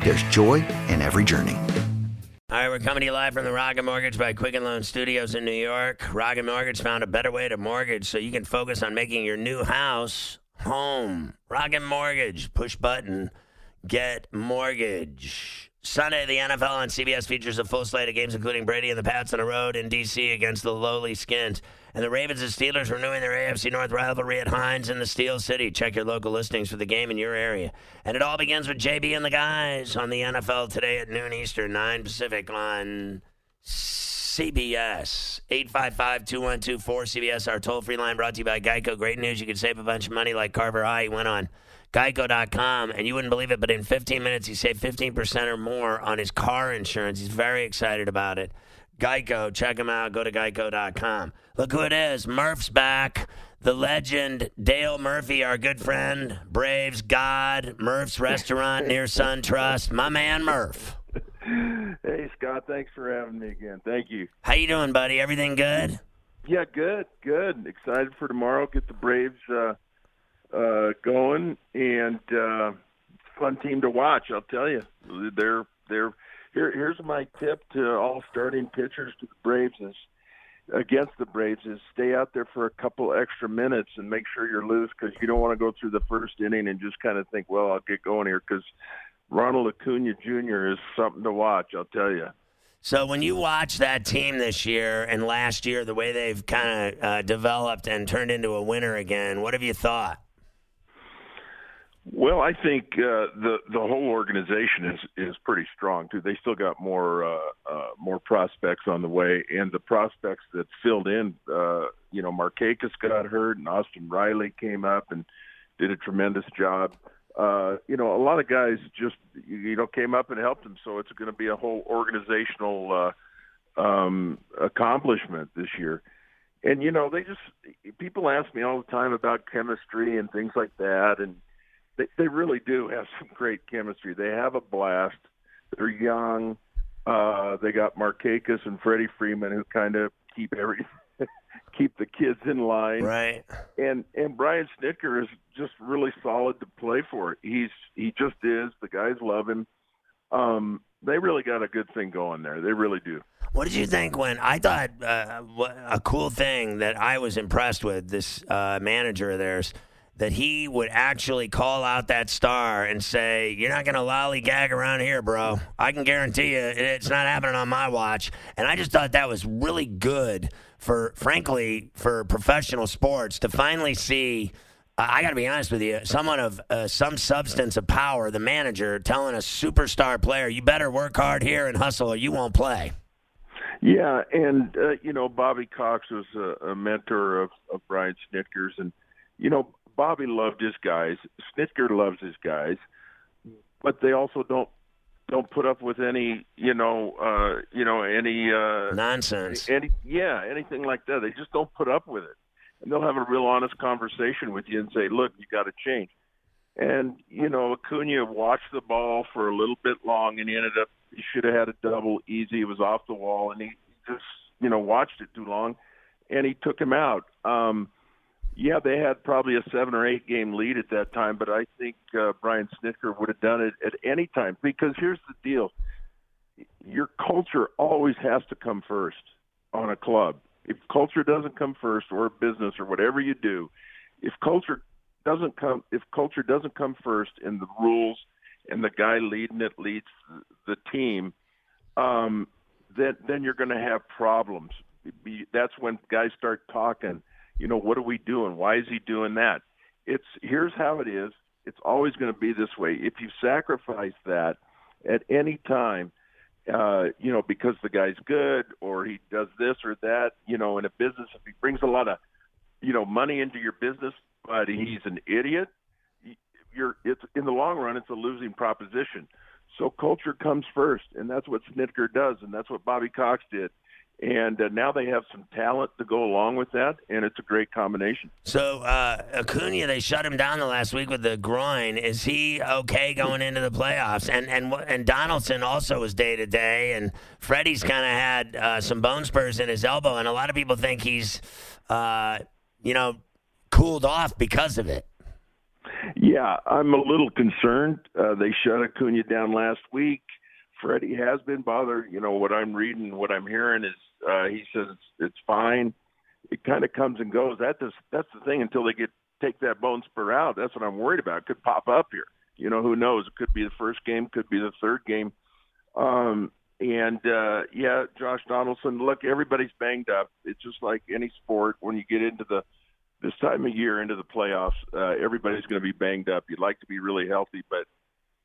there's joy in every journey. All right, we're coming to you live from the Rocket Mortgage by Quicken Loan Studios in New York. Rocket Mortgage found a better way to mortgage so you can focus on making your new house home. Rocket Mortgage, push button, get mortgage. Sunday, the NFL on CBS features a full slate of games, including Brady and the Pats on the road in D.C. against the lowly Skins. And the Ravens and Steelers renewing their AFC North rivalry at Heinz in the Steel City. Check your local listings for the game in your area. And it all begins with JB and the guys on the NFL today at noon Eastern, 9 Pacific on CBS. 855 212 4CBS, our toll free line brought to you by Geico. Great news. You can save a bunch of money like Carver High. went on geico.com, and you wouldn't believe it, but in 15 minutes, he saved 15% or more on his car insurance. He's very excited about it. Geico, check him out. Go to geico.com. Look who it is. Murph's back. The legend, Dale Murphy, our good friend, Braves God, Murph's restaurant near SunTrust. My man, Murph. Hey, Scott. Thanks for having me again. Thank you. How you doing, buddy? Everything good? Yeah, good, good. Excited for tomorrow. Get the Braves uh, uh, going, and uh, fun team to watch. I'll tell you, they're they're here. Here's my tip to all starting pitchers to the Braves is against the Braves is stay out there for a couple extra minutes and make sure you're loose because you don't want to go through the first inning and just kind of think, well, I'll get going here because Ronald Acuna Jr. is something to watch. I'll tell you. So when you watch that team this year and last year, the way they've kind of uh, developed and turned into a winner again, what have you thought? Well, I think uh, the the whole organization is is pretty strong too. They still got more uh, uh, more prospects on the way, and the prospects that filled in, uh, you know, Markakis got hurt, and Austin Riley came up and did a tremendous job. Uh, you know, a lot of guys just you know came up and helped them, so it's going to be a whole organizational uh, um, accomplishment this year. And you know, they just people ask me all the time about chemistry and things like that, and they, they really do have some great chemistry. They have a blast. They're young. Uh, they got Markakis and Freddie Freeman who kind of keep every keep the kids in line. Right. And and Brian Snitker is just really solid to play for. He's he just is. The guys love him. Um, they really got a good thing going there. They really do. What did you think when I thought uh, a cool thing that I was impressed with this uh, manager of theirs? That he would actually call out that star and say, You're not going to lollygag around here, bro. I can guarantee you it's not happening on my watch. And I just thought that was really good for, frankly, for professional sports to finally see. I got to be honest with you. Someone of uh, some substance of power, the manager, telling a superstar player, "You better work hard here and hustle, or you won't play." Yeah, and uh, you know, Bobby Cox was a, a mentor of, of Brian Snitker's, and you know, Bobby loved his guys. Snitker loves his guys, but they also don't don't put up with any you know uh you know any uh nonsense. any yeah anything like that. They just don't put up with it. And they'll have a real honest conversation with you and say look you got to change. And you know Acuna watched the ball for a little bit long and he ended up he should have had a double easy. It was off the wall and he just you know watched it too long and he took him out. Um yeah, they had probably a seven or eight game lead at that time, but I think uh, Brian Snitker would have done it at any time because here's the deal: your culture always has to come first on a club. If culture doesn't come first, or business, or whatever you do, if culture doesn't come, if culture doesn't come first in the rules, and the guy leading it leads the team, um, then then you're going to have problems. That's when guys start talking. You know, what are we doing? Why is he doing that? It's here's how it is. It's always going to be this way. If you sacrifice that at any time, uh, you know, because the guy's good or he does this or that, you know, in a business, if he brings a lot of, you know, money into your business, but he's an idiot, you're it's in the long run, it's a losing proposition. So culture comes first, and that's what Snitker does, and that's what Bobby Cox did. And uh, now they have some talent to go along with that, and it's a great combination. So uh, Acuna, they shut him down the last week with the groin. Is he okay going into the playoffs? And and and Donaldson also was day to day, and Freddie's kind of had uh, some bone spurs in his elbow, and a lot of people think he's, uh, you know, cooled off because of it. Yeah, I'm a little concerned. Uh, they shut Acuna down last week. Freddie has been bothered. You know what I'm reading, what I'm hearing is uh, he says it's, it's fine. It kind of comes and goes. That's that's the thing until they get take that bone spur out. That's what I'm worried about. It could pop up here. You know who knows? It could be the first game, could be the third game. Um, and uh, yeah, Josh Donaldson. Look, everybody's banged up. It's just like any sport when you get into the this time of year into the playoffs, uh, everybody's going to be banged up. You'd like to be really healthy, but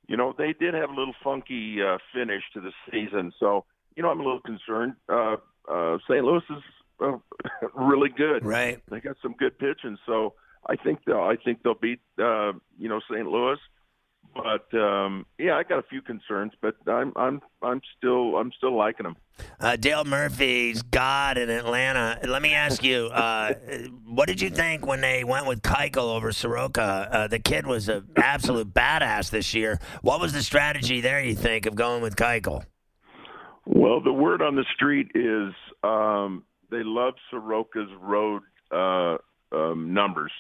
you know they did have a little funky uh, finish to the season. So you know I'm a little concerned. Uh, uh, St. Louis is uh, really good. Right. They got some good pitching, so I think they'll I think they'll beat uh, you know St. Louis. But um, yeah, I got a few concerns, but I'm I'm I'm still I'm still liking them. Uh, Dale Murphy's God in Atlanta. Let me ask you, uh, what did you think when they went with Keuchel over Soroka? Uh, the kid was an absolute badass this year. What was the strategy there? You think of going with Keuchel? Well, the word on the street is um, they love Soroka's road uh, um, numbers.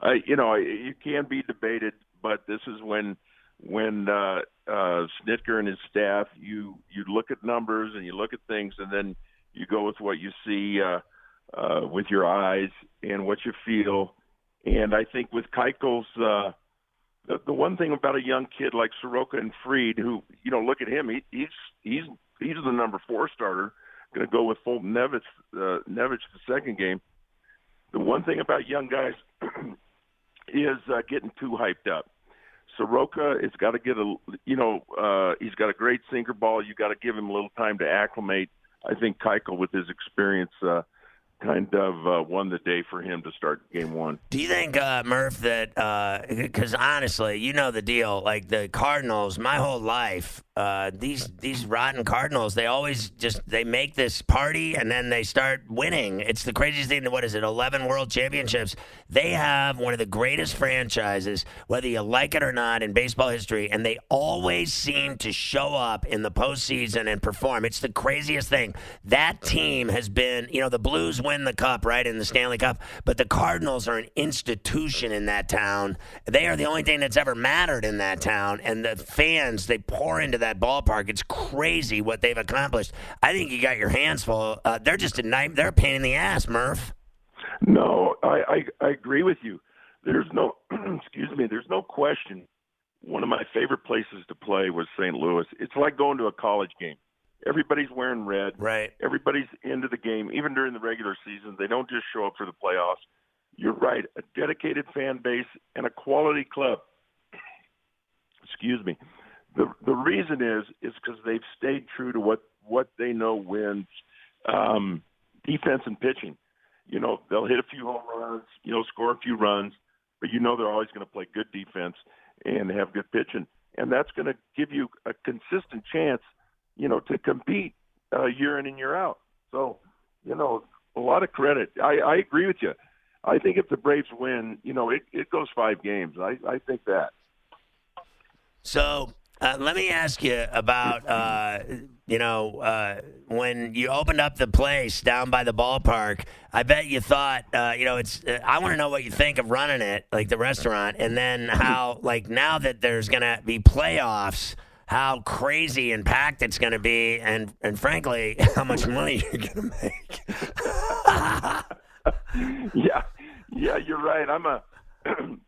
I, you know, you can be debated but this is when when uh, uh, Snitker and his staff you you look at numbers and you look at things and then you go with what you see uh, uh, with your eyes and what you feel. And I think with Keuchel's uh, the, the one thing about a young kid like Soroka and Fried, who you know, look at him, he, he's he's he's the number four starter. Going to go with Foltynewicz, uh, Nevich the second game. The one thing about young guys is uh, getting too hyped up. Soroka has got to get a, you know, uh, he's got a great sinker ball. You got to give him a little time to acclimate. I think Keuchel, with his experience, uh, kind of uh, won the day for him to start game one. Do you think, uh, Murph, that because uh, honestly, you know the deal. Like the Cardinals, my whole life, uh, these these rotten Cardinals, they always just they make this party and then they start winning. It's the craziest thing. What is it? Eleven World Championships. They have one of the greatest franchises, whether you like it or not, in baseball history, and they always seem to show up in the postseason and perform. It's the craziest thing. That team has been, you know, the Blues win the cup, right, in the Stanley Cup, but the Cardinals are an institution in that town. They are the only thing that's ever mattered in that town, and the fans they pour into that ballpark. It's crazy what they've accomplished. I think you got your hands full. Uh, they're just a night. They're a pain in the ass, Murph. No, I, I I agree with you. There's no excuse me. There's no question. One of my favorite places to play was St. Louis. It's like going to a college game. Everybody's wearing red. Right. Everybody's into the game, even during the regular season. They don't just show up for the playoffs. You're right. A dedicated fan base and a quality club. Excuse me. The the reason is is because they've stayed true to what what they know wins um, defense and pitching. You know they'll hit a few home runs, you know score a few runs, but you know they're always going to play good defense and have good pitching, and that's going to give you a consistent chance, you know, to compete uh, year in and year out. So you know a lot of credit. I, I agree with you. I think if the Braves win, you know, it, it goes five games. I, I think that. So uh, let me ask you about, uh, you know, uh, when you opened up the place down by the ballpark. I bet you thought, uh, you know, it's. Uh, I want to know what you think of running it, like the restaurant, and then how, like, now that there's gonna be playoffs, how crazy and packed it's gonna be, and and frankly, how much money you're gonna make. yeah, yeah, you're right. I'm a.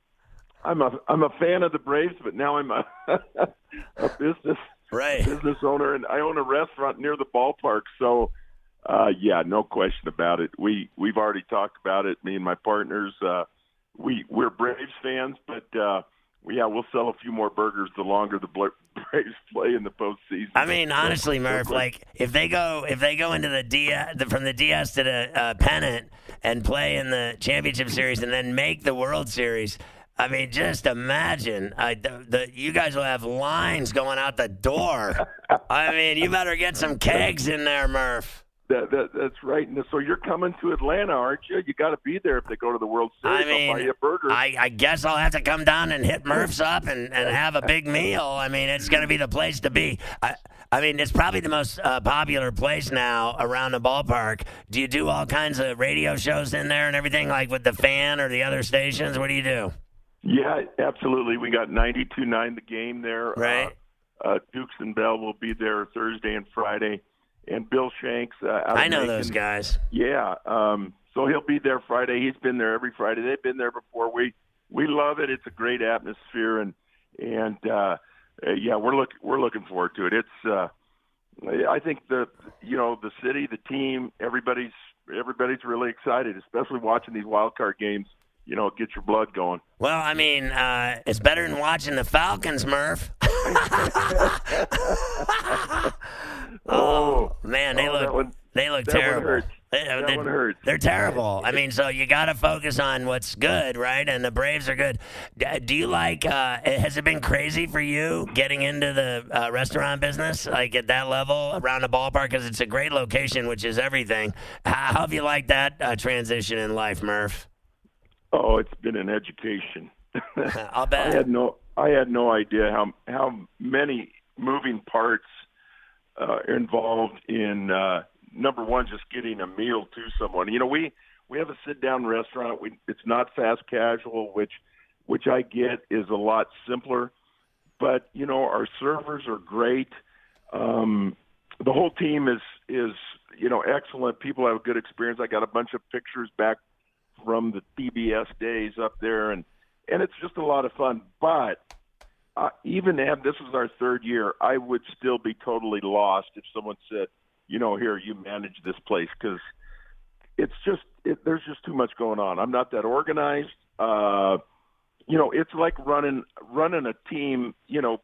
I'm a I'm a fan of the Braves, but now I'm a, a business right. business owner, and I own a restaurant near the ballpark. So, uh, yeah, no question about it. We we've already talked about it. Me and my partners. Uh, we we're Braves fans, but uh, yeah, we'll sell a few more burgers the longer the Braves play in the postseason. I mean, honestly, Murph, like if they go if they go into the D the, from the DS to the uh, pennant and play in the championship series and then make the World Series. I mean, just imagine uh, the, the, you guys will have lines going out the door. I mean, you better get some kegs in there, Murph. That, that, that's right. And so you're coming to Atlanta, aren't you? You got to be there if they go to the World Series. I mean, I'll buy you a burger. I, I guess I'll have to come down and hit Murph's up and, and have a big meal. I mean, it's going to be the place to be. I, I mean, it's probably the most uh, popular place now around the ballpark. Do you do all kinds of radio shows in there and everything, like with the fan or the other stations? What do you do? Yeah, absolutely. We got 92.9 the game there. Right. Uh, uh, Dukes and Bell will be there Thursday and Friday and Bill Shanks. Uh, I know Macon. those guys. Yeah, um, so he'll be there Friday. He's been there every Friday. They've been there before. We we love it. It's a great atmosphere, and and uh, uh, yeah, we're look we're looking forward to it. It's uh, I think the you know the city, the team, everybody's everybody's really excited, especially watching these wild card games. You know, get your blood going. Well, I mean, uh, it's better than watching the Falcons, Murph. oh, man, they Oh, look that one- they look that one terrible. hurts. They, That they, one hurts. They're terrible. I mean, so you got to focus on what's good, right? And the Braves are good. Do you like? Uh, has it been crazy for you getting into the uh, restaurant business, like at that level around the ballpark? Because it's a great location, which is everything. How, how have you liked that uh, transition in life, Murph? Oh, it's been an education. I'll bet. I had no I had no idea how how many moving parts uh, are involved in uh, number one, just getting a meal to someone. You know, we we have a sit down restaurant. We it's not fast casual, which which I get is a lot simpler. But you know, our servers are great. Um, the whole team is is you know excellent. People have a good experience. I got a bunch of pictures back from the TBS days up there, and and it's just a lot of fun. But uh, even if this is our third year, I would still be totally lost if someone said, you know, here you manage this place because it's just it, there's just too much going on. I'm not that organized. Uh, you know, it's like running running a team. You know,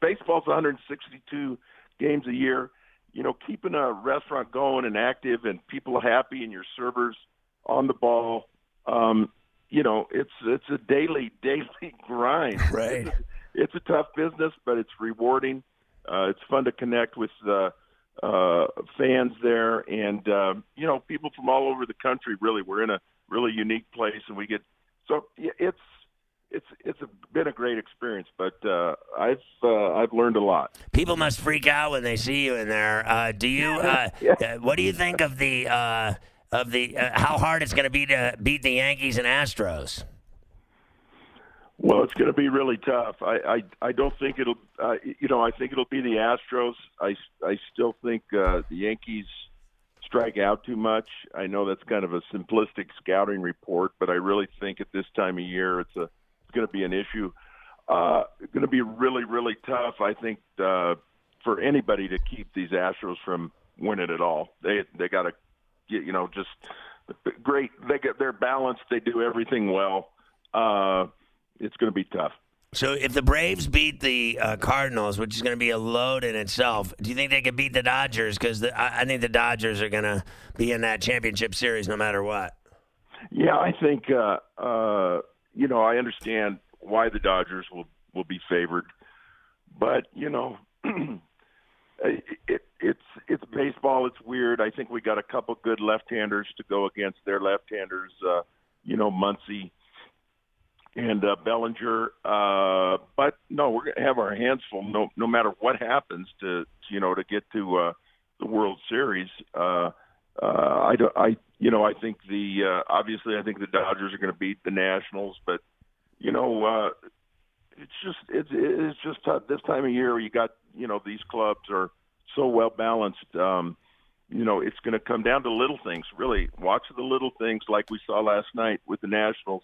baseball's 162 games a year. You know, keeping a restaurant going and active and people happy and your servers on the ball. Um, you know, it's it's a daily daily grind. Right. It's a tough business, but it's rewarding. Uh, it's fun to connect with uh, uh, fans there, and uh, you know, people from all over the country. Really, we're in a really unique place, and we get so yeah, it's it's it's a, been a great experience. But uh, I've uh, I've learned a lot. People must freak out when they see you in there. Uh, do you? Uh, Yeah. uh, What do you think of the uh, of the uh, how hard it's going to be to beat the Yankees and Astros? Well, it's going to be really tough. I I, I don't think it'll. Uh, you know, I think it'll be the Astros. I I still think uh, the Yankees strike out too much. I know that's kind of a simplistic scouting report, but I really think at this time of year it's a it's going to be an issue. Uh, it's going to be really really tough. I think uh, for anybody to keep these Astros from winning at all. They they got to you know just great. They get they're balanced. They do everything well. Uh, it's going to be tough. So if the Braves beat the uh, Cardinals, which is going to be a load in itself, do you think they could beat the Dodgers? Because I, I think the Dodgers are going to be in that championship series no matter what. Yeah, I think uh, uh, you know I understand why the Dodgers will will be favored, but you know it, it, it's it's baseball. It's weird. I think we got a couple good left-handers to go against their left-handers. Uh, you know, Muncy and uh, Bellinger. Uh, but no, we're going to have our hands full. No, no matter what happens to you know to get to uh, the World Series. Uh, uh, I don't. I you know I think the uh, obviously I think the Dodgers are going to beat the Nationals, but you know uh, it's just it's it's just tough. this time of year. You got you know these clubs are so well balanced. Um, you know it's going to come down to little things. Really, watch the little things like we saw last night with the Nationals.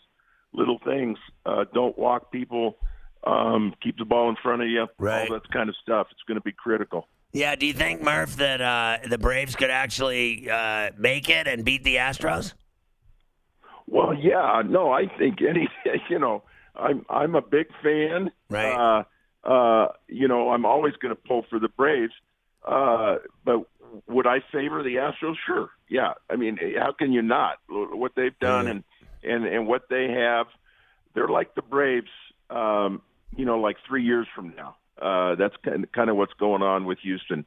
Little things. Uh, don't walk people. um, keep the ball in front of you, Right. all that kind of stuff. It's going to be critical. Yeah, do you think Murph that uh, the Braves could actually uh, make it and beat the Astros? Well, yeah, no, I think any, you know, I'm I'm a big fan. Right. Uh, uh, you know, I'm always going to pull for the Braves. Uh, but would I favor the Astros? Sure. Yeah. I mean, how can you not? What they've done Yeah. and and and what they have, they're like the Braves. Um, you know, like three years from now. Uh, that's kind of, kind of what's going on with Houston,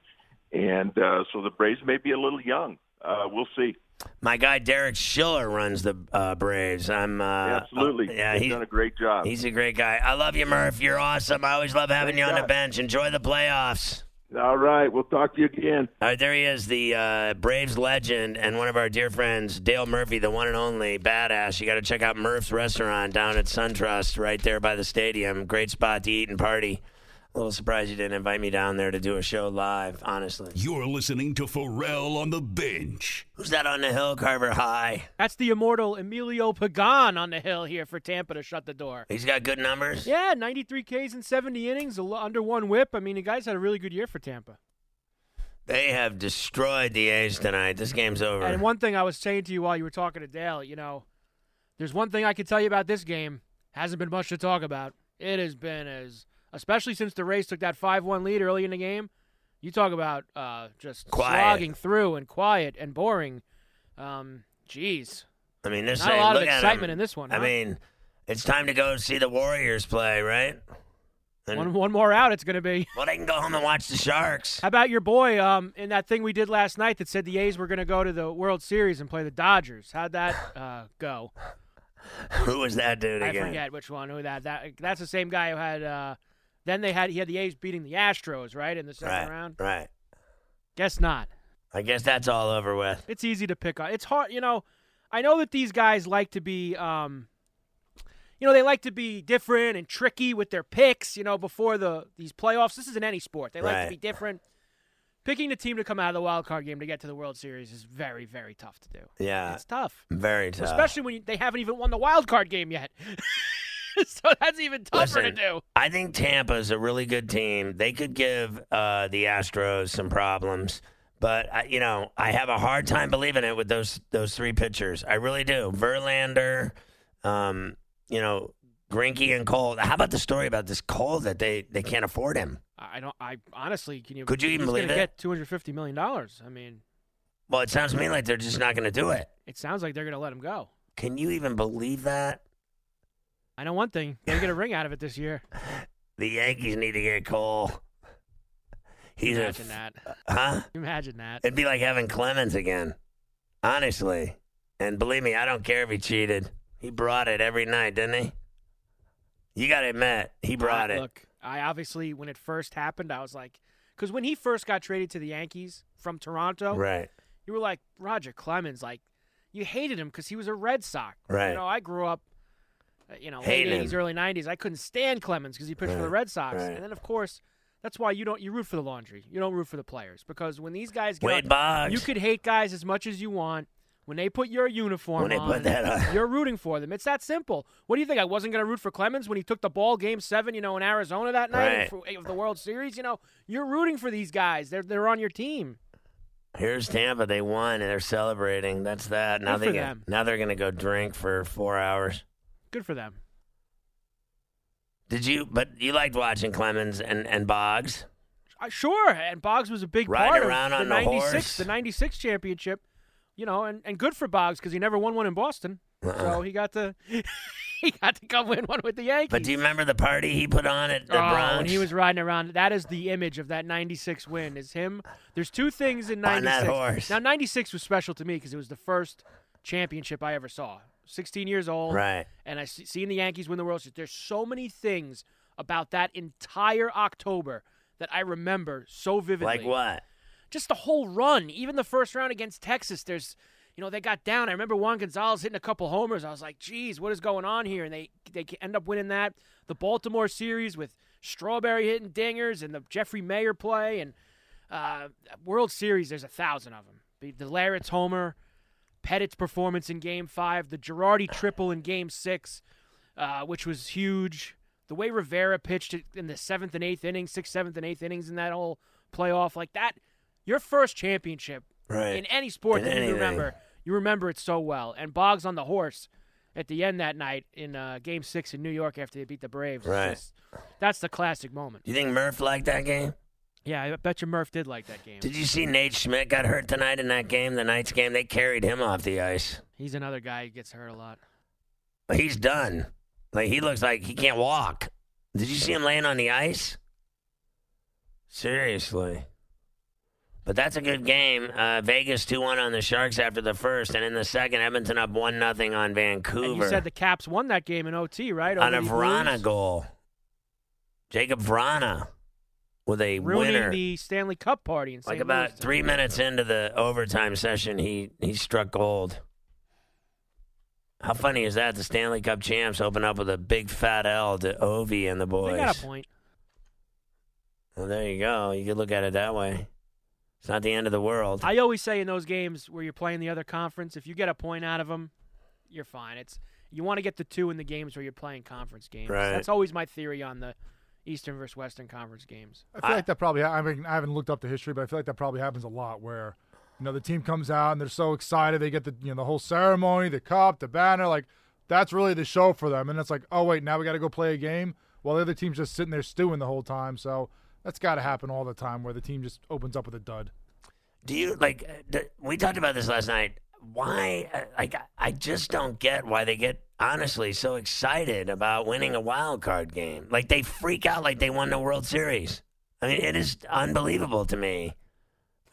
and uh, so the Braves may be a little young. Uh, we'll see. My guy Derek Schiller runs the uh, Braves. I'm uh, Absolutely. uh, yeah, They've he's done a great job. he's a great guy. I love you, Murph. You're awesome. I always love having you on the bench. Enjoy the playoffs. All right. We'll talk to you again. All right, there he is, the uh, Braves legend and one of our dear friends, Dale Murphy, the one and only badass. You got to check out Murph's restaurant down at SunTrust, right there by the stadium. Great spot to eat and party. A little surprised you didn't invite me down there to do a show live, honestly. You're listening to Ferrall on the bench. Who's that on the hill, Carver High? That's the immortal Emilio Pagan on the hill here for Tampa to shut the door. He's got good numbers. Yeah, 93 Ks in 70 innings, under one whip. I mean, the guy's had a really good year for Tampa. They have destroyed the A's tonight. This game's over. And one thing I was saying to you while you were talking to Dale, you know, there's one thing I can tell you about this game. Hasn't been much to talk about. It has been as, especially since the Rays took that 5-1 lead early in the game. You talk about uh, just Quiet. slogging through and quiet and boring. Um, jeez, I mean, there's not a lot of excitement in this one. I mean, it's time to go see the Warriors play, right? And, one one more out, it's going to be. well, they can go home and watch the Sharks. How about your boy um, in that thing we did last night that said the A's were going to go to the World Series and play the Dodgers? How'd that uh, go? Who was that dude I again? forget which one. Who that? That that's the same guy who had. Uh, then they had he had the A's beating the Astros right in the second Right, round. right. Guess not. I guess that's all over with. It's easy to pick on. It's hard, you know. I know that these guys like to be, um, you know, they like to be different and tricky with their picks. You know, before the these playoffs. This isn't any sport. They like Right. to be different. Picking the team to come out of the wild card game to get to the World Series is very, very tough to do. Yeah, It's tough, very tough. especially when you, they haven't even won the wild card game yet. so that's even tougher Listen, to do. I think Tampa's a really good team. They could give uh, the Astros some problems, but I, you know, I have a hard time believing it with those those three pitchers. I really do. Verlander, um, you know, Greinke and Cole. How about the story about this Cole that they they can't afford him? I don't. I honestly, can you? Could you even believe it? Get two hundred fifty million dollars. I mean, Well, it sounds to me like they're just not going to do it. it sounds like they're going to let him go. Can you even believe that? I know one thing: they get a ring out of it this year. The Yankees need to get Cole. He's Imagine a that. huh? Imagine that. It'd be like having Clemens again. Honestly. And believe me, I don't care if he cheated. He brought it every night, didn't he? You got to admit, he brought I- it. Look, I obviously when it first happened, I was like, because when he first got traded to the Yankees from Toronto, Right. you were like Roger Clemens, like you hated him because he was a Red Sox. Right. You know, I grew up, Uh, you know, Hating late '80s, him. early '90s. I couldn't stand Clemens because he pitched for the Red Sox, right. and then of course. That's why you don't you root for the laundry. You don't root for the players because when these guys get Boggs. you could hate guys as much as you want. When they put your uniform When they on, put that on. you're rooting for them. It's that simple. What do you think? I wasn't going to root for Clemens when he took the ball game seven, you know, in Arizona that night Right. of the World Series. You know, you're rooting for these guys. They're they're on your team. Here's Tampa. They won and they're celebrating. That's that. Now Good they for get- them. now they're going to go drink for 4 hours. Good for them. Did you but you liked watching Clemens and and Boggs? Uh, sure, and Boggs was a big Riding part around of on the the '96 horse. the '96 championship. You know, and, and good for Boggs because he never won one in Boston, Uh-uh. so he got to he got to come win one with the Yankees. But do you remember the party he put on at the oh, Bronx? when he was riding around, that is the image of that '96 win. Is him? There's two things in On '96. that horse. Now '96 was special to me because it was the first championship I ever saw. 16 years old, Right. and I see, seeing the Yankees win the World Series. There's so many things about that entire October that I remember so vividly. Like what? Just the whole run, even the first round against Texas. There's, you know, they got down. I remember Juan Gonzalez hitting a couple homers. I was like, geez, what is going on here? And they they end up winning that. The Baltimore series with Strawberry hitting dingers and the Jeffrey Maier play and uh, World Series. There's a thousand of them. The, the Leyritz's homer, Pettitte's performance in Game Five, the Girardi triple in Game Six, uh, which was huge. the way Rivera pitched it in the seventh and eighth innings, sixth, seventh, and eighth innings in that whole playoff, like that, your first championship Right. in any sport In that anything. you remember, you remember it so well. And Boggs on the horse at the end that night in uh, Game Six in New York after they beat the Braves. Right. just- that's the classic moment. You think Murph liked that game? Yeah, I bet you Murph did like that game. Did you see Nate Schmidt got hurt tonight in that game, the Knights game? They carried him off the ice. He's another guy who gets hurt a lot. He's done. Like he looks like he can't walk. Did you see him laying on the ice? Seriously. But that's a good game. Uh, Vegas two one on the Sharks after the first, and in the second, Edmonton up one nothing on Vancouver And you said the Caps won that game in OT, right? on a Vrana Blues? goal. Jakub Vrana with a ruining winner. the Stanley Cup party in Like about Louis. three minutes into the overtime session, he he struck gold. How funny is that? The Stanley Cup champs open up with a big fat L to Ovi and the boys. They got a point. Well, there you go. You could look at it that way. It's not the end of the world. I always say in those games where you're playing the other conference, if you get a point out of them, you're fine. It's you want to get the two in the games where you're playing conference games. Right. That's always my theory on the Eastern versus Western Conference games. I feel I- like that probably. I mean, I haven't looked up the history, but I feel like that probably happens a lot. Where, you know, the team comes out and they're so excited, they get the you know the whole ceremony, the cup, the banner, like that's really the show for them. And it's like, oh wait, now we got to go play a game while the other team's just sitting there stewing the whole time. So that's got to happen all the time, where the team just opens up with a dud. Do you like? uh, d- We talked about this last night. Why? uh, Like, I- I just don't get why they get honestly so excited about winning a wild card game. Like they freak out like they won the World Series. I mean, it is unbelievable to me.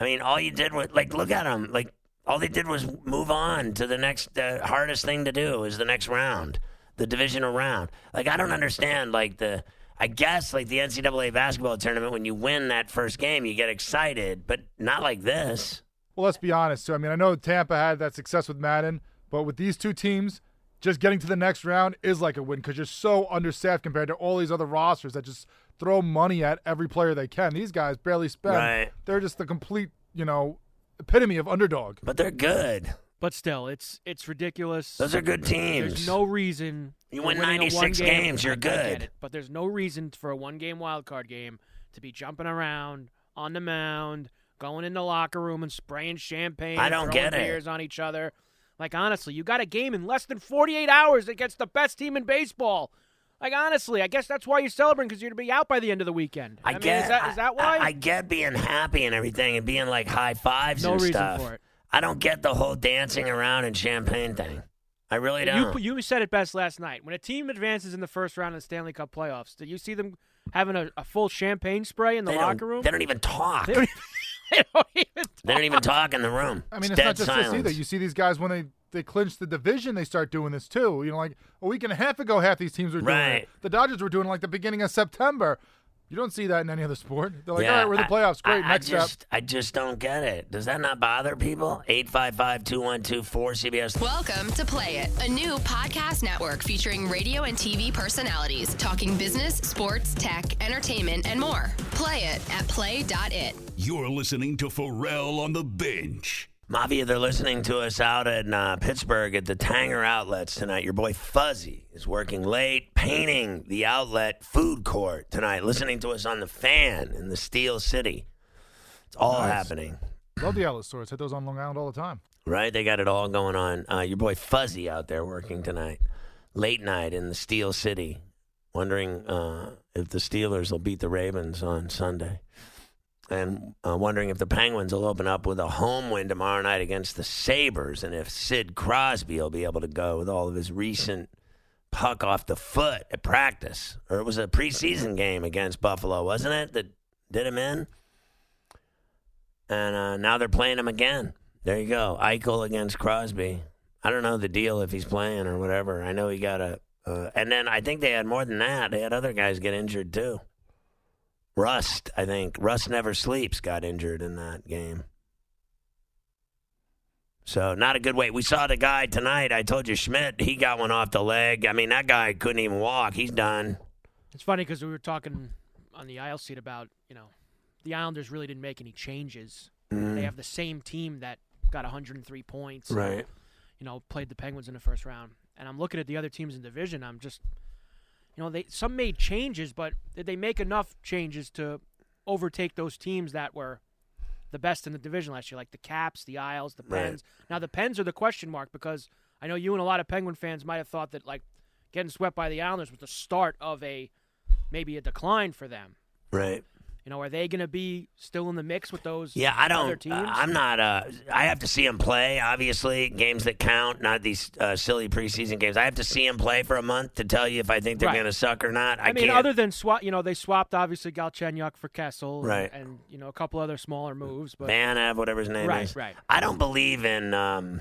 I mean, all you did was like look at them. Like all they did was move on to the next uh, hardest thing to do is the next round, the divisional round. Like I don't understand. Like the. I guess like the NCAA basketball tournament, when you win that first game, you get excited, but not like this. Well, let's be honest. Too. I mean, I know Tampa had that success with Maddon, but with these two teams, just getting to the next round is like a win because you're so understaffed compared to all these other rosters that just throw money at every player they can. These guys barely spend. Right. They're just the complete, you know, epitome of underdog. But they're good. But still, it's it's ridiculous. Those are good teams. There's no reason. You win 96 one-game- games, you're good. it, but there's no reason for a one-game wild card game to be jumping around on the mound, going in the locker room and spraying champagne. I don't throwing get it. beers on each other. Like honestly, you got a game in less than 48 hours against the best team in baseball. Like honestly, I guess that's why you're celebrating because you're gonna be out by the end of the weekend. I, mean, get is that, is that why? I, I get being happy and everything and being like high fives no and reason stuff. for it. I don't get the whole dancing around and champagne thing. I really don't. You, you said it best last night. When a team advances in the first round of the Stanley Cup playoffs, do you see them having a, a full champagne spray in the they locker room? They don't even talk. They don't even, they don't even They don't even talk in the room. I mean, it's it's, dead not just silence. this either. You see these guys when they they clinch the division, they start doing this too. You know, like a week and a half ago, half these teams were doing Right. it. The Dodgers were doing it like the beginning of September. You don't see that in any other sport. They're like, Yeah, all right, we're in the playoffs. Great, I, next I just, step. I just don't get it. Does that not bother people? 855-212-4CBS. Welcome to Play It, a new podcast network featuring radio and TV personalities talking business, sports, tech, entertainment, and more. Play it at play.it. You're listening to Ferrall on the bench. Mafia, they're listening to us out in uh, Pittsburgh at the Tanger Outlets tonight. Your boy Fuzzy is working late, painting the outlet food court tonight, listening to us on the fan in the Steel City. It's all Nice. happening, Love the outlet stores. Hit those on Long Island all the time. right? They got it all going on. Uh, your boy Fuzzy out there working tonight, late night in the Steel City, wondering uh, if the Steelers will beat the Ravens on Sunday. And uh, wondering if the Penguins will open up with a home win tomorrow night against the Sabres, and if Sid Crosby will be able to go with all of his recent puck off the foot at practice, or it was a preseason game against Buffalo, wasn't it? That did him in, and uh, now they're playing him again. There you go, Eichel against Crosby. I don't know the deal if he's playing or whatever. I know he got a, uh, and then I think they had more than that. They had other guys get injured too. Rust, I think. Rust never sleeps got injured in that game. So not a good way. We saw the guy tonight. I told you Schmidt, he got one off the leg. I mean, that guy couldn't even walk. He's done. It's funny because we were talking on the aisle seat about you know the Islanders really didn't make any changes. Mm-hmm. They have the same team that got 103 points. Right. You know, played the Penguins in the first round, and I'm looking at the other teams in the division. I'm just you know, they some made changes, but did they make enough changes to overtake those teams that were the best in the division last year, like the Caps, the Isles, the Right. Pens? Now the Pens are the question mark because I know you and a lot of Penguin fans might have thought that like getting swept by the Islanders was the start of a maybe a decline for them. Right. You know, are they going to be still in the mix with those? Yeah, I don't. teams? uh, I'm not. Uh, I have to see him play. Obviously, games that count, not these uh, silly preseason games. I have to see him play for a month to tell you if I think they're Right. going to suck or not. I, I, mean, can't. other than swap, you know, they swapped obviously Galchenyuk for Kessel, Right. and, you know a couple other smaller moves, but Tanev, whatever his name Right, is. right. I don't believe in. Um,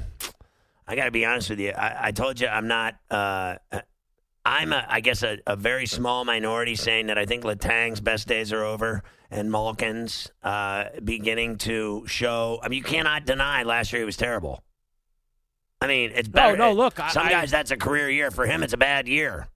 I got to be honest with you. I, I told you I'm not. Uh, I'm, a, I guess, a, a very small minority saying that I think Letang's best days are over and Malkin's uh, beginning to show. I mean, you cannot deny last year he was terrible. I mean, it's better. Oh, no, look, I- some I- guys that's a career year. For him, it's a bad year.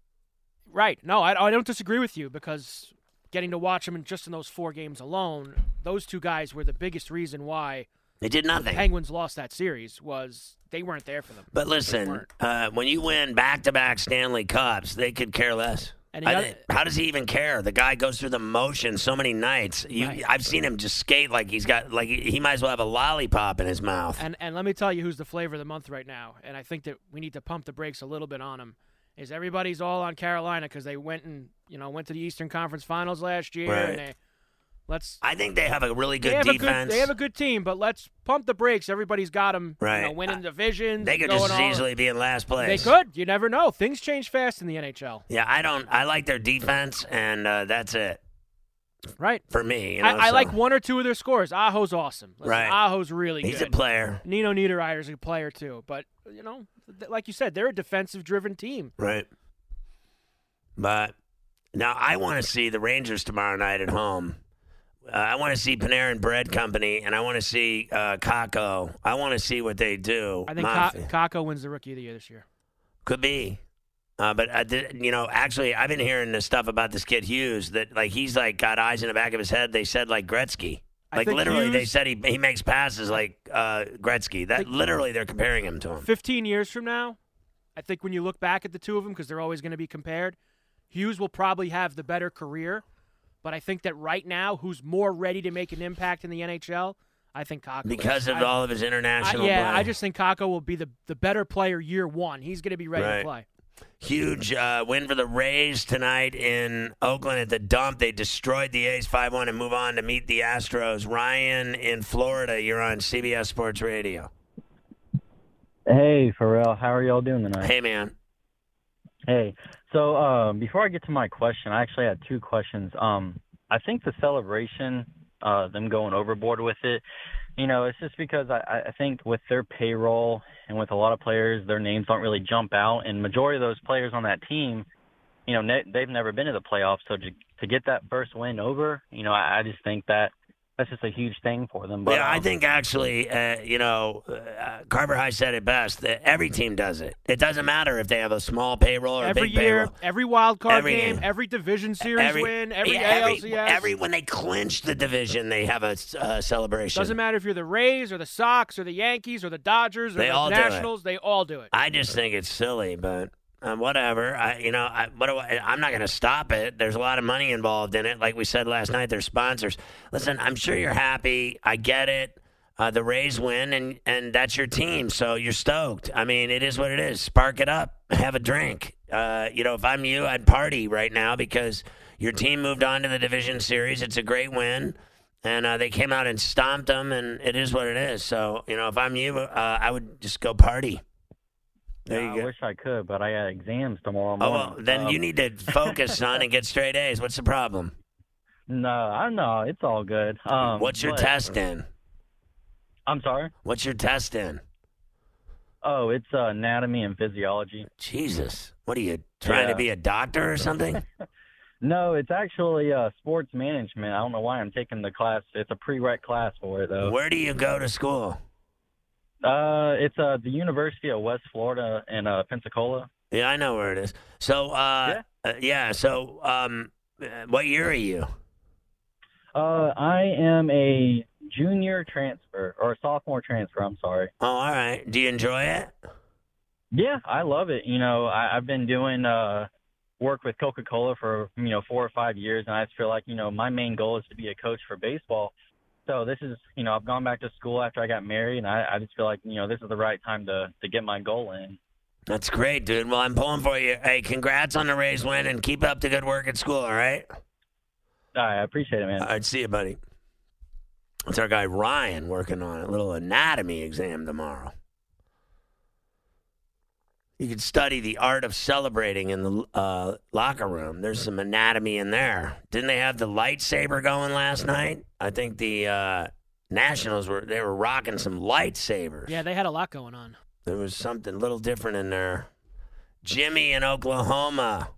right. No, I, I don't disagree with you because getting to watch him in just in those four games alone, those two guys were the biggest reason why They did the nothing. Penguins lost that series was they weren't there for them. But listen, uh, when you win back-to-back Stanley Cups, they could care less. And the I other- how does he even care? The guy goes through the motion so many nights. You, Right. I've seen him just skate like he's got like he, he might as well have a lollipop in his mouth. And and let me tell you who's the flavor of the month right now. And I think that we need to pump the brakes a little bit on him. Is everybody's all on Carolina because they went and you know went to the Eastern Conference Finals last year Right. and they let's I think they have a really good they defense. good they have a good team, but let's pump the brakes. Everybody's got them, Right. You know, winning divisions. They could just as easily be in last place. They could. You never know. Things change fast in the NHL. Yeah, I don't. I like their defense, and uh, that's it Right. for me. You know, I, I so- like one or two of their scores. Aho's awesome. Listen, Right. Aho's really He's good. a player, Nino Niederreiter's a player too, but you know, th- like you said, they're a defensive-driven team. right? But now I want to see the Rangers tomorrow night at home. Uh, I want to see Panarin Bread Company, and I want to see uh, Kakko. I want to see what they do. I think. Ka- Kakko wins the Rookie of the Year this year. Could be. Uh, but I did, you know, actually, I've been hearing this stuff about this kid Hughes that like he's like got eyes in the back of his head. They said like Gretzky, like literally, they said he he makes passes like uh, Gretzky. That literally, they're comparing him to him. 15 years from now, I think when you look back at the two of them, because they're always going to be compared, Hughes will probably have the better career. But I think that right now, who's more ready to make an impact in the NHL? I think Kakko. is. Because of I- all of his I- international yeah, play. I just think Kakko will be the, the better player year one. He's going to be ready Right. to play. Huge uh, win for the Rays tonight in Oakland at the dump. They destroyed the A's 5 1 and move on to meet the Astros. Ryan in Florida, you're on CBS Sports Radio. Hey, Ferrall, how are y'all doing tonight? Hey, man. Hey, so um, before I get to my question, I actually had two questions. Um, I think the celebration, uh, them going overboard with it, you know, it's just because I, I think with their payroll and with a lot of players, their names don't really jump out, and majority of those players on that team, you know, ne- they've never been to the playoffs, so to, to get that first win over, you know, I, I just think that that's just a huge thing for them. But yeah, I um, think actually, uh, you know, uh, Carver High said it best. That every team does it. It doesn't matter if they have a small payroll or a Every big year, payroll. every wild card Every game, game. every division series Every- win, every yeah, ALCS. every when they clinch the division, they have a uh, celebration. Doesn't matter if you're the Rays or the Sox or the Yankees or the Dodgers or They the all do it. Nationals. They all do it. I just think it's silly, but um, whatever. I, you know, I, what I, I'm not going to stop it. There's a lot of money involved in it. Like we said last night, there's sponsors. Listen, I'm sure you're happy. I get it. Uh, the Rays win, and and that's your team, so you're stoked. I mean, it is what it is. Spark it up, have a drink. Uh, you know, if I'm you, I'd party right now because your team moved on to the division series. It's a great win. And uh, they came out and stomped them, and it is what it is. So, you know, if I'm you, uh, I would just go party. There I you go. wish I could, but I got exams tomorrow Oh, morning. well, then Um, you need to focus, son, and get straight A's. What's the problem? No, I know it's all good. Um, What's your but- test in? I'm sorry. What's your test in? Oh, it's uh, anatomy and physiology. Jesus. What are you, trying to Yeah. be a doctor or something? No, it's actually uh, sports management. I don't know why I'm taking the class. It's a prereq class for it though. Where do you go to school? Uh, it's uh, the University of West Florida in uh, Pensacola. Yeah, I know where it is. So, uh, yeah, uh, yeah so, um, uh, what year are you? Uh, I am a junior transfer or a sophomore transfer. I'm sorry. Oh, all right. Do you enjoy it? Yeah, I love it. You know, I, I've been doing uh, worked with Coca-Cola for you know four or five years, and I just feel like you know my main goal is to be a coach for baseball. So this is you know I've gone back to school after I got married, and I, I just feel like you know this is the right time to to get my goal in. That's great, dude. Well, I'm pulling for you. Hey, congrats on the Rays win, and keep up the good work at school. All right. All right, I appreciate it, man. All right, see you, buddy. It's our guy Ryan working on a little anatomy exam tomorrow. You could study the art of celebrating in the uh, locker room. There's some anatomy in there. Didn't they have the lightsaber going last night? I think the uh, Nationals were they were rocking some lightsabers. Yeah, they had a lot going on. There was something a little different in there. Jimmy in Oklahoma.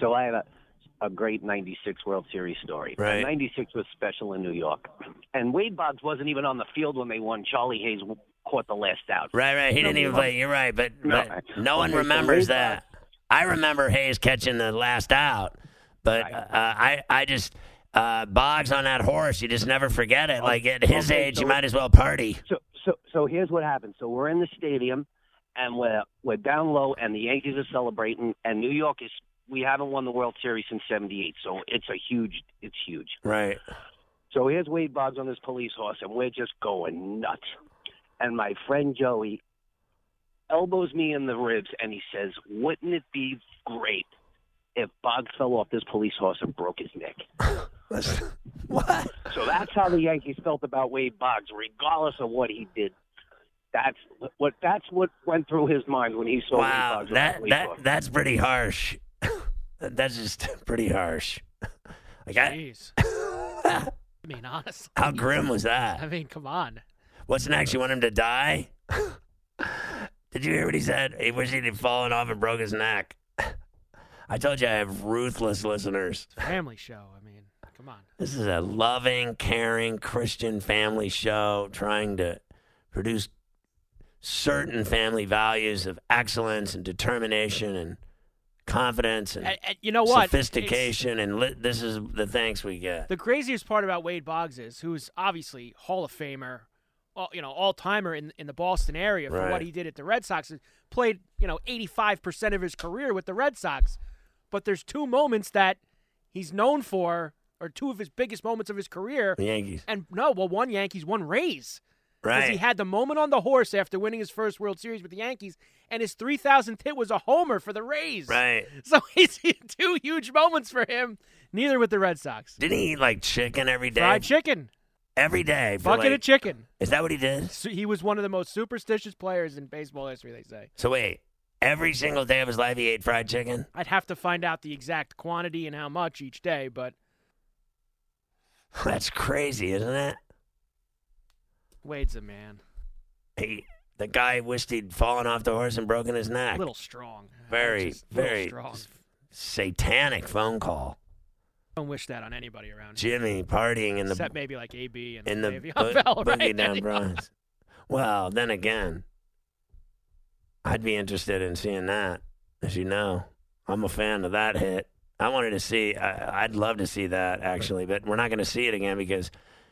So I had a, a great 96 World Series story. Right. 96 was special in New York. And Wade Boggs wasn't even on the field when they won. Charlie Hayes caught the last out. Right, right. He didn't even play. You're right, but, No. but no one Okay, remembers Wade that. I remember Hayes catching the last out, but uh, I I just uh, Boggs on that horse. You just never forget it. Like at his Okay, age, so- you might as well party. So, so, so here's what happened. So we're in the stadium, and we're we're down low, and the Yankees are celebrating, and New York is. We haven't won the World Series since '78, so it's a huge. It's huge. Right. So here's Wade Boggs on this police horse, and we're just going nuts. And my friend Joey elbows me in the ribs, and he says, "Wouldn't it be great if Boggs fell off this police horse and broke his neck?" what? So that's how the Yankees felt about Wade Boggs, regardless of what he did. That's what that's what went through his mind when he saw Wade Wow, Boggs That, that, horse. that's pretty harsh. that's just pretty harsh. Like I, Jeez. I mean, honestly. how grim was that? I mean, come on. What's next? You want him to die? Did you hear what he said? He wished he'd fallen off and broke his neck. I told you I have ruthless listeners. Family show. I mean, come on. This is a loving, caring Christian family show trying to produce certain family values of excellence and determination and confidence and And- and you know what? It's- sophistication. And li- this is the thanks we get. The craziest part about Wade Boggs is, who's obviously Hall of Famer, all, you know, all timer in in the Boston area for Right. what he did at the Red Sox. and Played, you know, eighty five percent of his career with the Red Sox. But there's two moments that he's known for, or two of his biggest moments of his career. The Yankees. And no, well, one Yankees, one Rays. Because Right. he had the moment on the horse after winning his first World Series with the Yankees, and his 3,000th hit was a homer for the Rays. Right. So he's two huge moments for him. Neither with the Red Sox. Didn't he eat like chicken every day? Fried chicken, Every day. For bucket like, of chicken. Is that what he did? So he was one of the most superstitious players in baseball history. They say. So wait, every single day of his life he ate fried chicken? I'd have to find out the exact quantity and how much each day, but That's crazy, isn't it? Wade's a man. He, the guy wished he'd fallen off the horse and broken his neck. A little strong. very, very strong. satanic phone call. Don't wish that on anybody around. Here. Jimmy partying in the Except maybe like AB and in the Le'Veon bo- Bell, boogie right? down Bronx. Well, then again, I'd be interested in seeing that. As you know, I'm a fan of that hit. I wanted to see. I, I'd love to see that actually, but we're not going to see it again because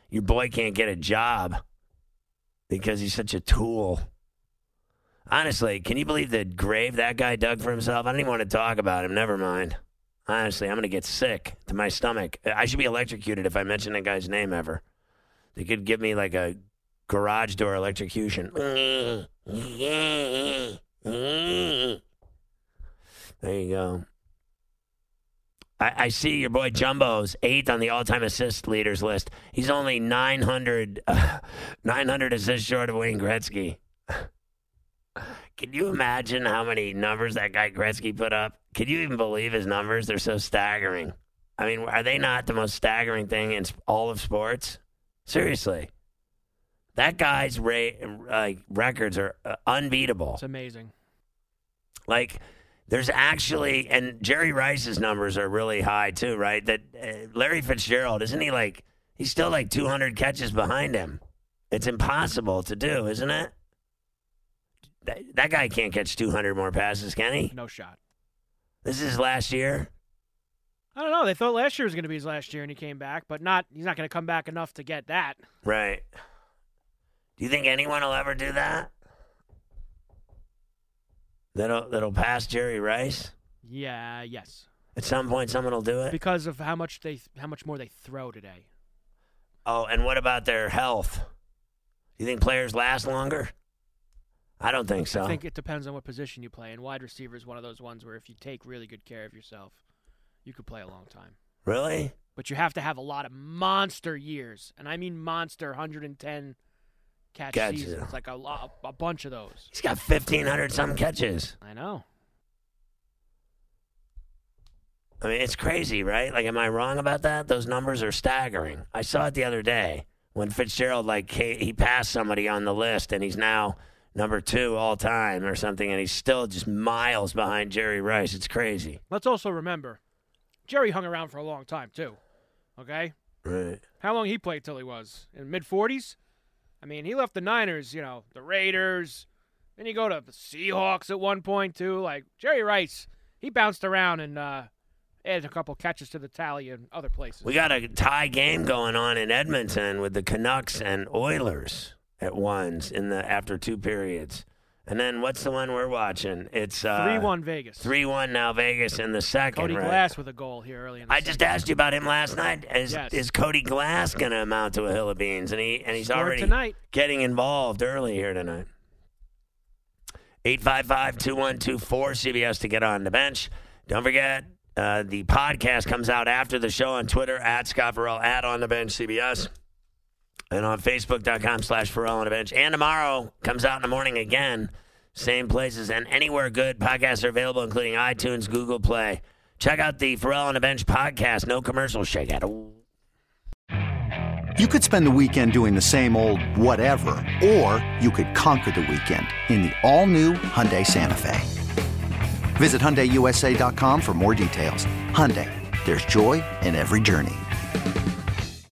your boy can't get a job because he's such a tool. Honestly, can you believe the grave that guy dug for himself? I don't even want to talk about him. Never mind. Honestly, I'm going to get sick to my stomach. I should be electrocuted if I mention that guy's name ever. They could give me like a garage door electrocution. There you go. I, I see your boy Jumbo's eighth on the all-time assist leaders list. He's only 900, uh, 900 assists short of Wayne Gretzky. Can you imagine how many numbers that guy Gretzky put up? Can you even believe his numbers? They're so staggering. I mean, are they not the most staggering thing in all of sports? Seriously, that guy's like records are uh, unbeatable. It's amazing. Like, there's actually, and Jerry Rice's numbers are really high too, right? That uh, Larry Fitzgerald, isn't he like, he's still like 200 catches behind him. It's impossible to do, isn't it? That, that guy can't catch 200 more passes, can he? No shot. This is his last year. I don't know. They thought last year was going to be his last year, and he came back, but not. He's not going to come back enough to get that. Right. Do you think anyone will ever do that? That'll that'll pass Jerry Rice? Yeah, yes. At some point, someone will do it. Because of how much they how much more they throw today. Oh, and what about their health? Do you think players last longer? I don't think so. I think it depends on what position you play. And wide receiver is one of those ones where if you take really good care of yourself, you could play a long time. really? But you have to have a lot of monster years, and I mean monster 110 catch seasons, like a lot, a bunch of those. He's got 1,500 some catches. I know. I mean, it's crazy, right? Like, am I wrong about that? Those numbers are staggering. I saw it the other day when Fitzgerald, like, he, he passed somebody on the list, and he's now number two all time or something, and he's still just miles behind Jerry Rice. It's crazy. Let's also remember, Jerry hung around for a long time too. Okay, Right. how long he played till he was in mid 40s? I mean, he left the Niners, you know, the Raiders. Then you go to the Seahawks at one point too. Like Jerry Rice, he bounced around and uh, added a couple catches to the tally in other places. We got a tie game going on in Edmonton with the Canucks and Oilers at ones in the after two periods. And then what's the one we're watching? It's uh, Three one Vegas. Three one now Vegas in the second. Cody right? Glass with a goal here early in the I just asked you about him last night. Is, Yes. is Cody Glass going to amount to a hill of beans? And he and he's Scored already tonight. getting involved early here tonight. 855-2124 CBS to get on the bench. Don't forget uh, the podcast comes out after the show on Twitter at Scott Ferrall at on the bench CBS and on Facebook.com slash Ferrall on a bench. And tomorrow comes out in the morning again, same places and anywhere good podcasts are available, including iTunes, Google Play. Check out the Ferrall on a Bench podcast. No commercial shake out. You could spend the weekend doing the same old whatever, or you could conquer the weekend in the all-new Hyundai Santa Fe. Visit HyundaiUSA.com for more details. Hyundai, there's joy in every journey.